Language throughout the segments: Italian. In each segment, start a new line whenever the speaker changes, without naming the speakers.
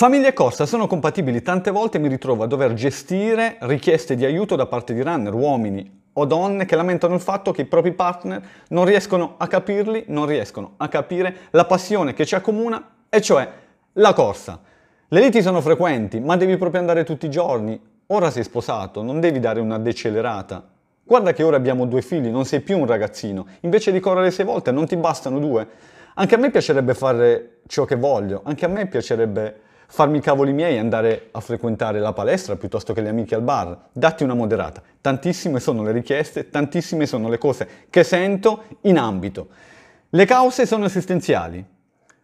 Famiglia e corsa sono compatibili, tante volte mi ritrovo a dover gestire richieste di aiuto da parte di runner, uomini o donne che lamentano il fatto che i propri partner non riescono a capirli, non riescono a capire la passione che ci accomuna, e cioè la corsa. Le liti sono frequenti, ma devi proprio andare tutti i giorni. Ora sei sposato, non devi dare una decelerata. Guarda che ora abbiamo due figli, non sei più un ragazzino. Invece di correre sei volte, non ti bastano due. Anche a me piacerebbe fare ciò che voglio, anche a me piacerebbe farmi i cavoli miei e andare a frequentare la palestra piuttosto che le amiche al bar. Datti una moderata. Tantissime sono le richieste, tantissime sono le cose che sento in ambito. Le cause sono esistenziali.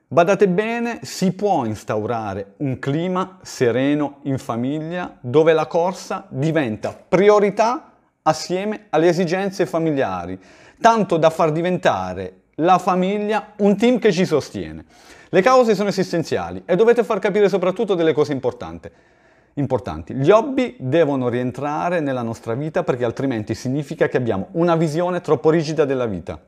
Badate bene, si può instaurare un clima sereno in famiglia dove la corsa diventa priorità assieme alle esigenze familiari, tanto da far diventare la famiglia un team che ci sostiene. Le cause sono esistenziali e dovete far capire soprattutto delle cose importanti. importanti. Gli hobby devono rientrare nella nostra vita perché altrimenti significa che abbiamo una visione troppo rigida della vita.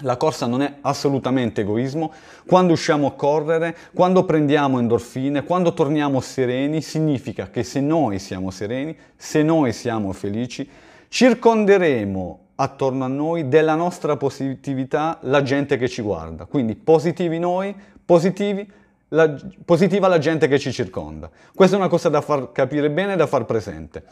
La corsa non è assolutamente egoismo. Quando usciamo a correre, quando prendiamo endorfine, quando torniamo sereni, significa che se noi siamo sereni, se noi siamo felici, circonderemo attorno a noi della nostra positività la gente che ci guarda. Quindi positivi noi, positivi, la, positiva la gente che ci circonda. Questa è una cosa da far capire bene e da far presente.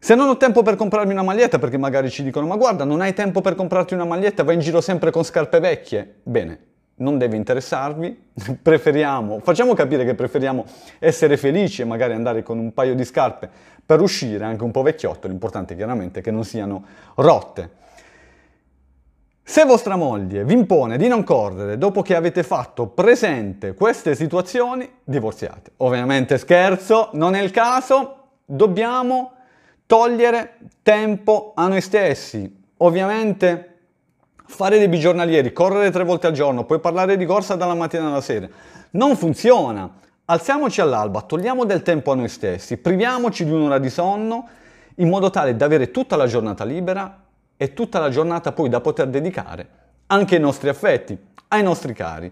Se non ho tempo per comprarmi una maglietta, perché magari ci dicono, ma guarda, non hai tempo per comprarti una maglietta, vai in giro sempre con scarpe vecchie. Bene, non deve interessarvi, preferiamo, facciamo capire che preferiamo essere felici e magari andare con un paio di scarpe per uscire anche un po' vecchiotto, l'importante chiaramente è che non siano rotte. Se vostra moglie vi impone di non correre dopo che avete fatto presente queste situazioni, divorziate. Ovviamente scherzo, non è il caso, dobbiamo togliere tempo a noi stessi. Ovviamente fare dei bigiornalieri, correre tre volte al giorno, poi parlare di corsa dalla mattina alla sera, non funziona. Alziamoci all'alba, togliamo del tempo a noi stessi, priviamoci di un'ora di sonno in modo tale da avere tutta la giornata libera e tutta la giornata poi da poter dedicare anche ai nostri affetti, ai nostri cari.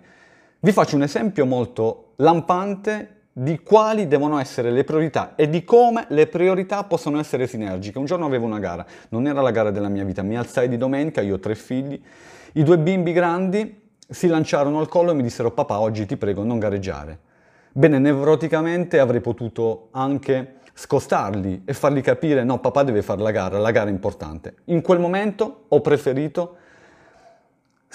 Vi faccio un esempio molto lampante di quali devono essere le priorità e di come le priorità possono essere sinergiche. Un giorno avevo una gara, non era la gara della mia vita, mi alzai di domenica, io ho tre figli, i due bimbi grandi si lanciarono al collo e mi dissero papà oggi ti prego non gareggiare. Bene, nevroticamente avrei potuto anche scostarli e fargli capire no, papà deve fare la gara, la gara è importante. In quel momento ho preferito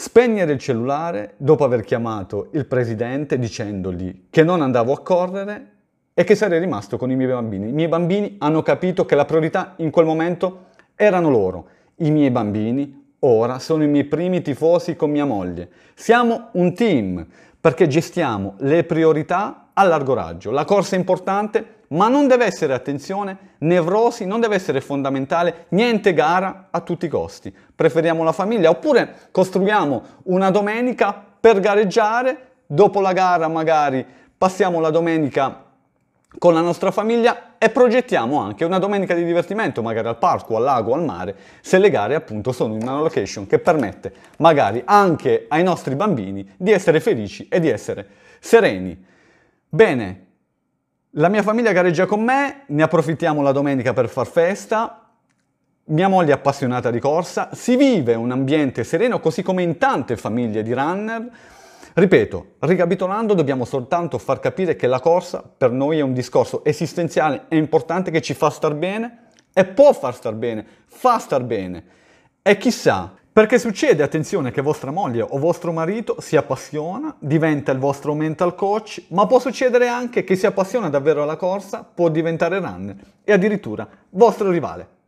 spegnere il cellulare dopo aver chiamato il presidente dicendogli che non andavo a correre e che sarei rimasto con i miei bambini. I miei bambini hanno capito che la priorità in quel momento erano loro. I miei bambini ora sono i miei primi tifosi con mia moglie. Siamo un team perché gestiamo le priorità a largo raggio. La corsa è importante, ma non deve essere, attenzione, nevrosi, non deve essere fondamentale, niente gara a tutti i costi. Preferiamo la famiglia oppure costruiamo una domenica per gareggiare, dopo la gara magari passiamo la domenica con la nostra famiglia e progettiamo anche una domenica di divertimento, magari al parco, al lago, al mare, se le gare appunto sono in una location che permette magari anche ai nostri bambini di essere felici e di essere sereni. Bene, la mia famiglia gareggia con me, ne approfittiamo la domenica per far festa. Mia moglie è appassionata di corsa, si vive un ambiente sereno così come in tante famiglie di runner. Ripeto, ricapitolando dobbiamo soltanto far capire che la corsa per noi è un discorso esistenziale e importante che ci fa star bene e può far star bene, fa star bene. E chissà, perché succede, attenzione, che vostra moglie o vostro marito si appassiona, diventa il vostro mental coach, ma può succedere anche che si appassiona davvero alla corsa, può diventare runner e addirittura vostro rivale.